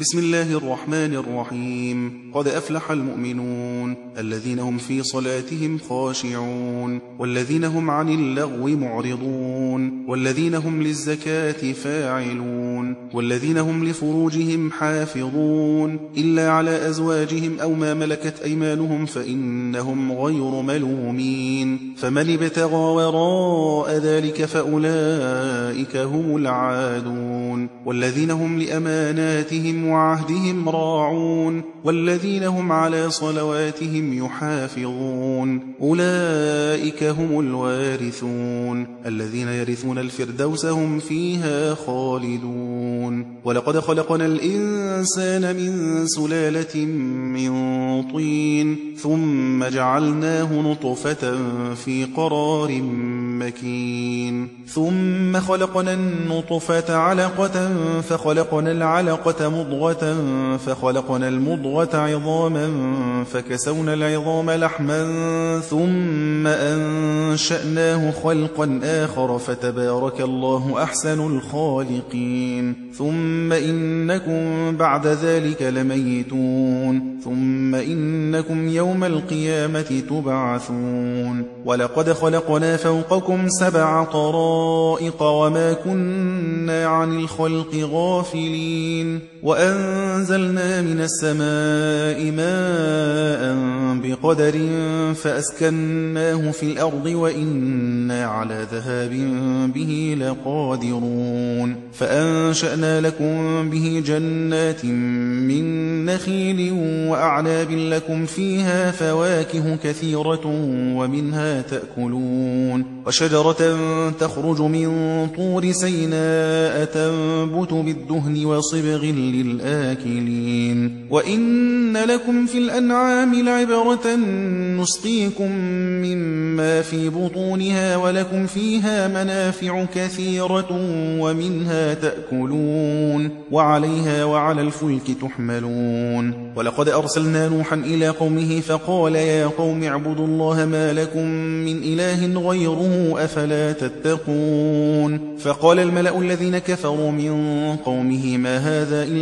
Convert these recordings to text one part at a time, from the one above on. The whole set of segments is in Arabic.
بسم الله الرحمن الرحيم قد أفلح المؤمنون الذين هم في صلاتهم خاشعون والذين هم عن اللغو معرضون والذين هم للزكاة فاعلون والذين هم لفروجهم حافظون إلا على أزواجهم أو ما ملكت أيمانهم فإنهم غير ملومين فمن ابتغى وراء ذلك فأولئك هم العادون والذين هم لأماناتهم وعهدهم راعون والذين هم على صلواتهم يحافظون أولئك هم الوارثون الذين يرثون الفردوس هم فيها خالدون ولقد خلقنا الإنسان من سلالة من طين ثم جعلناه نطفة في قرار مكين ثم خلقنا النطفة علقة فخلقنا العلقة مضغة فخلقنا المضغة عظاما فكسونا العظام لحما ثم أنشأناه خلقا آخر فتبارك الله أحسن الخالقين. ثم إنكم بعد ذلك لميتون. ثم إنكم يوم القيامة تبعثون. ولقد خلقنا فوقكم سبع طرائق وما كنا عن الخلق غافلين. وأنزلنا من السماء ماء بقدر فأسكناه في الأرض وإنا على ذهاب به لقادرون فأنشأنا لكم به جنات من نخيل وأعناب لكم فيها فواكه كثيرة ومنها تأكلون وشجرة تخرج من طور سيناء تنبت بالدهن وصبغ للآكلين. وإن لكم في الأنعام لعبرة نسقيكم مما في بطونها ولكم فيها منافع كثيرة ومنها تأكلون وعليها وعلى الفلك تحملون. ولقد أرسلنا نوحا إلى قومه فقال يا قوم اعبدوا الله ما لكم من إله غيره أفلا تتقون. فقال الملأ الذين كفروا من قومه ما هذا إلا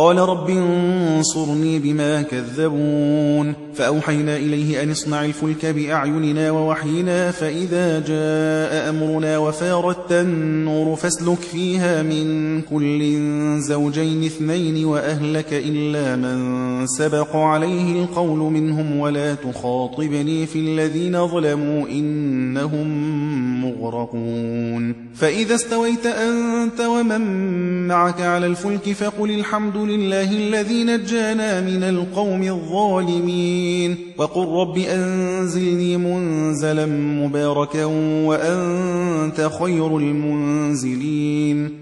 قال رب انصرني بما كذبون. فأوحينا إليه أن اصنع الفلك بأعيننا ووحينا فإذا جاء أمرنا وفارت النور فاسلك فيها من كل زوجين اثنين وأهلك إلا من سبق عليه القول منهم ولا تخاطبني في الذين ظلموا إنهم مغرقون. فإذا استويت أنت ومن معك على الفلك فقل الحمد لله الذي نجانا من القوم الظالمين. وقل رب أنزلني منزلا مباركا وأنت خير المنزلين.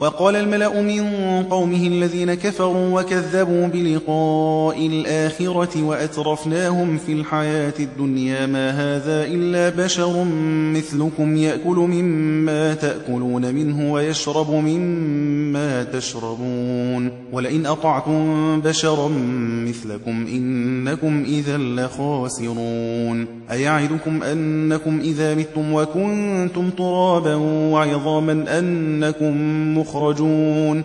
وقال الملأ من قومه الذين كفروا وكذبوا بلقاء الآخرة وأترفناهم في الحياة الدنيا ما هذا إلا بشر مثلكم يأكل مما تأكلون منه ويشرب مما تشربون ولئن أطعتم بشرا مثلكم إنكم إذا لخاسرون أيعدكم أنكم إذا متم وكنتم ترابا وعظاما أنكم مخرجون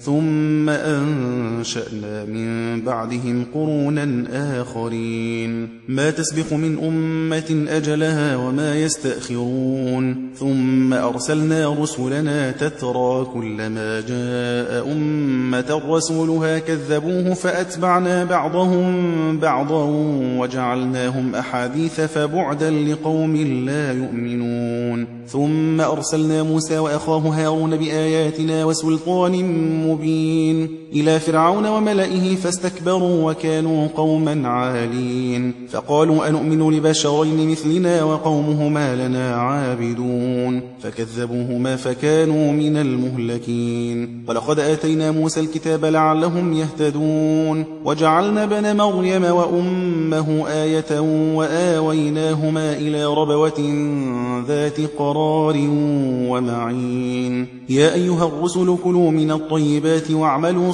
ثم أنشأنا من بعدهم قرونا آخرين. ما تسبق من أمة أجلها وما يستأخرون. ثم أرسلنا رسلنا تترى كلما جاء أمة رسولها كذبوه فأتبعنا بعضهم بعضا وجعلناهم أحاديث فبعدا لقوم لا يؤمنون. ثم أرسلنا موسى وأخاه هارون بآياتنا وسلطان مبين. إلى فرعون وملئه فاستكبروا وكانوا قوما عالين. فقالوا أنؤمن لبشرين مثلنا وقومهما لنا عابدون. فكذبوهما فكانوا من المهلكين. ولقد آتينا موسى الكتاب لعلهم يهتدون. وجعلنا بن مريم وأمه آية وآويناهما إلى ربوة ذات قرار ومعين. يا أيها الرسل كلوا من الطيبات واعملوا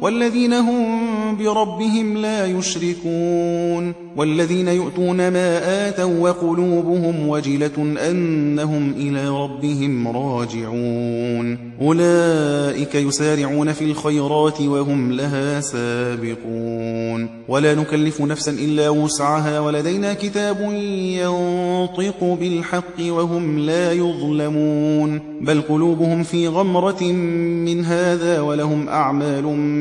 والذين هم بربهم لا يشركون والذين يؤتون ما آتوا وقلوبهم وجلة أنهم إلى ربهم راجعون أولئك يسارعون في الخيرات وهم لها سابقون ولا نكلف نفسا إلا وسعها ولدينا كتاب ينطق بالحق وهم لا يظلمون بل قلوبهم في غمرة من هذا ولهم أعمال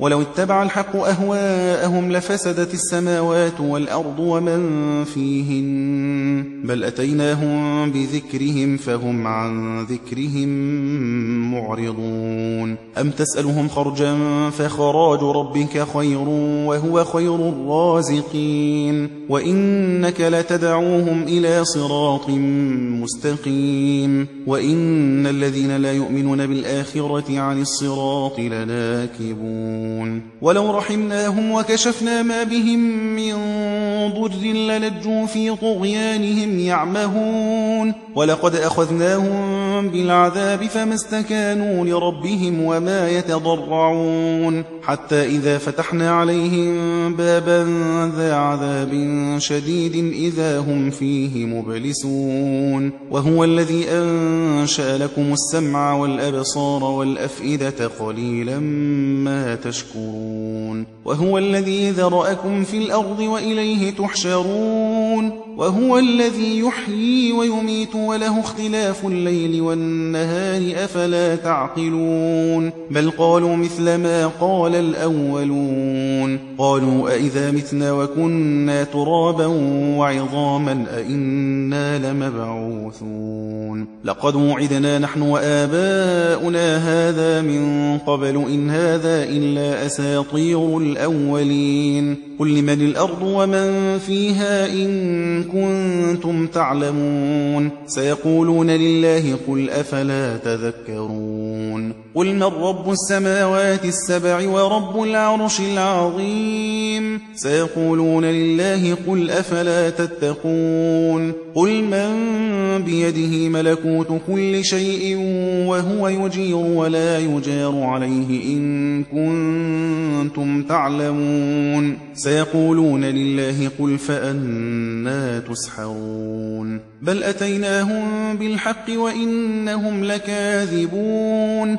ولو اتبع الحق أهواءهم لفسدت السماوات والأرض ومن فيهن. بل أتيناهم بذكرهم فهم عن ذكرهم معرضون. أم تسألهم خرجا فخراج ربك خير وهو خير الرازقين. وإنك لتدعوهم إلى صراط مستقيم. وإن الذين لا يؤمنون بالآخرة عن الصراط لناكبون. ولو رحمناهم وكشفنا ما بهم من ضر للجوا في طغيانهم يعمهون. ولقد أخذناهم بالعذاب فما استكانوا لربهم وما يتضرعون حتى إذا فتحنا عليهم بابا ذا عذاب شديد إذا هم فيه مبلسون وهو الذي أنشأ لكم السمع والأبصار والأفئدة قليلا ما تشكرون وهو الذي ذرأكم في الأرض وإليه تحشرون وهو الذي يحيي ويميت وله اختلاف الليل والنهار أفلا تعقلون؟ بل قالوا مثل ما قال الأولون. قالوا أئذا متنا وكنا ترابا وعظاما أئنا لمبعوثون. لقد وعدنا نحن وآباؤنا هذا من قبل إن هذا إلا أساطير الأولين. قل لمن الأرض ومن فيها إن كنتم تعلمون؟ سيقولون لله قل أفلا تذكرون؟ قل من رب السماوات السبع ورب العرش العظيم؟ سيقولون لله قل أفلا تتقون؟ قل من بيده ملكوت كل شيء وهو يجير ولا يجار عليه إن كنتم تعلمون. سيقولون لله قل فأنا تسحرون. بل أتيناهم بالحق وإنهم لكاذبون.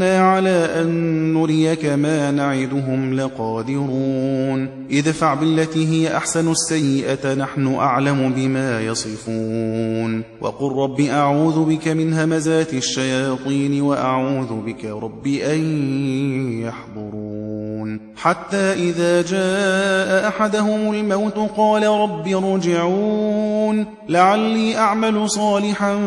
وإنا على أن نريك ما نعدهم لقادرون. ادفع بالتي هي أحسن السيئة نحن أعلم بما يصفون. وقل رب أعوذ بك من همزات الشياطين وأعوذ بك رب أن يحضرون. حتى إذا جاء أحدهم الموت قال رب ارجعون. لعلي أعمل صالحا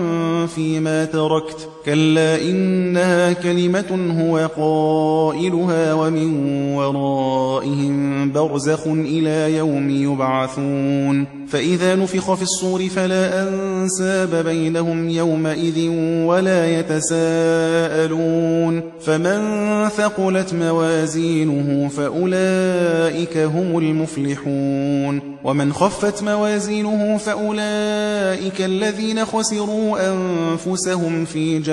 فيما تركت. كلا إنها كلمة هو قائلها ومن ورائهم برزخ إلى يوم يبعثون فإذا نفخ في الصور فلا أنساب بينهم يومئذ ولا يتساءلون فمن ثقلت موازينه فأولئك هم المفلحون ومن خفت موازينه فأولئك الذين خسروا أنفسهم في جهنم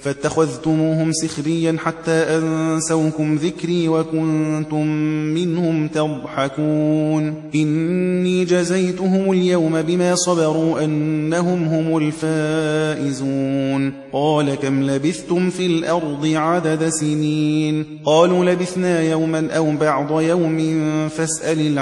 فاتخذتموهم سخريا حتى أنسوكم ذكري وكنتم منهم تضحكون. إني جزيتهم اليوم بما صبروا أنهم هم الفائزون. قال كم لبثتم في الأرض عدد سنين؟ قالوا لبثنا يوما أو بعض يوم فاسأل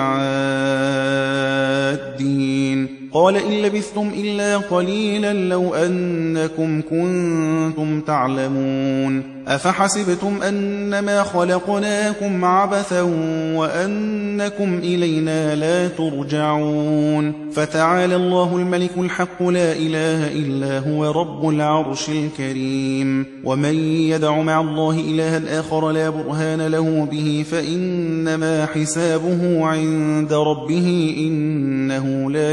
العادين. قال إن لبثتم إلا قليلا لو أنكم كنتم تعلمون أفحسبتم أنما خلقناكم عبثا وأنكم إلينا لا ترجعون فتعالى الله الملك الحق لا إله إلا هو رب العرش الكريم ومن يدع مع الله إلها آخر لا برهان له به فإنما حسابه عند ربه إنه لا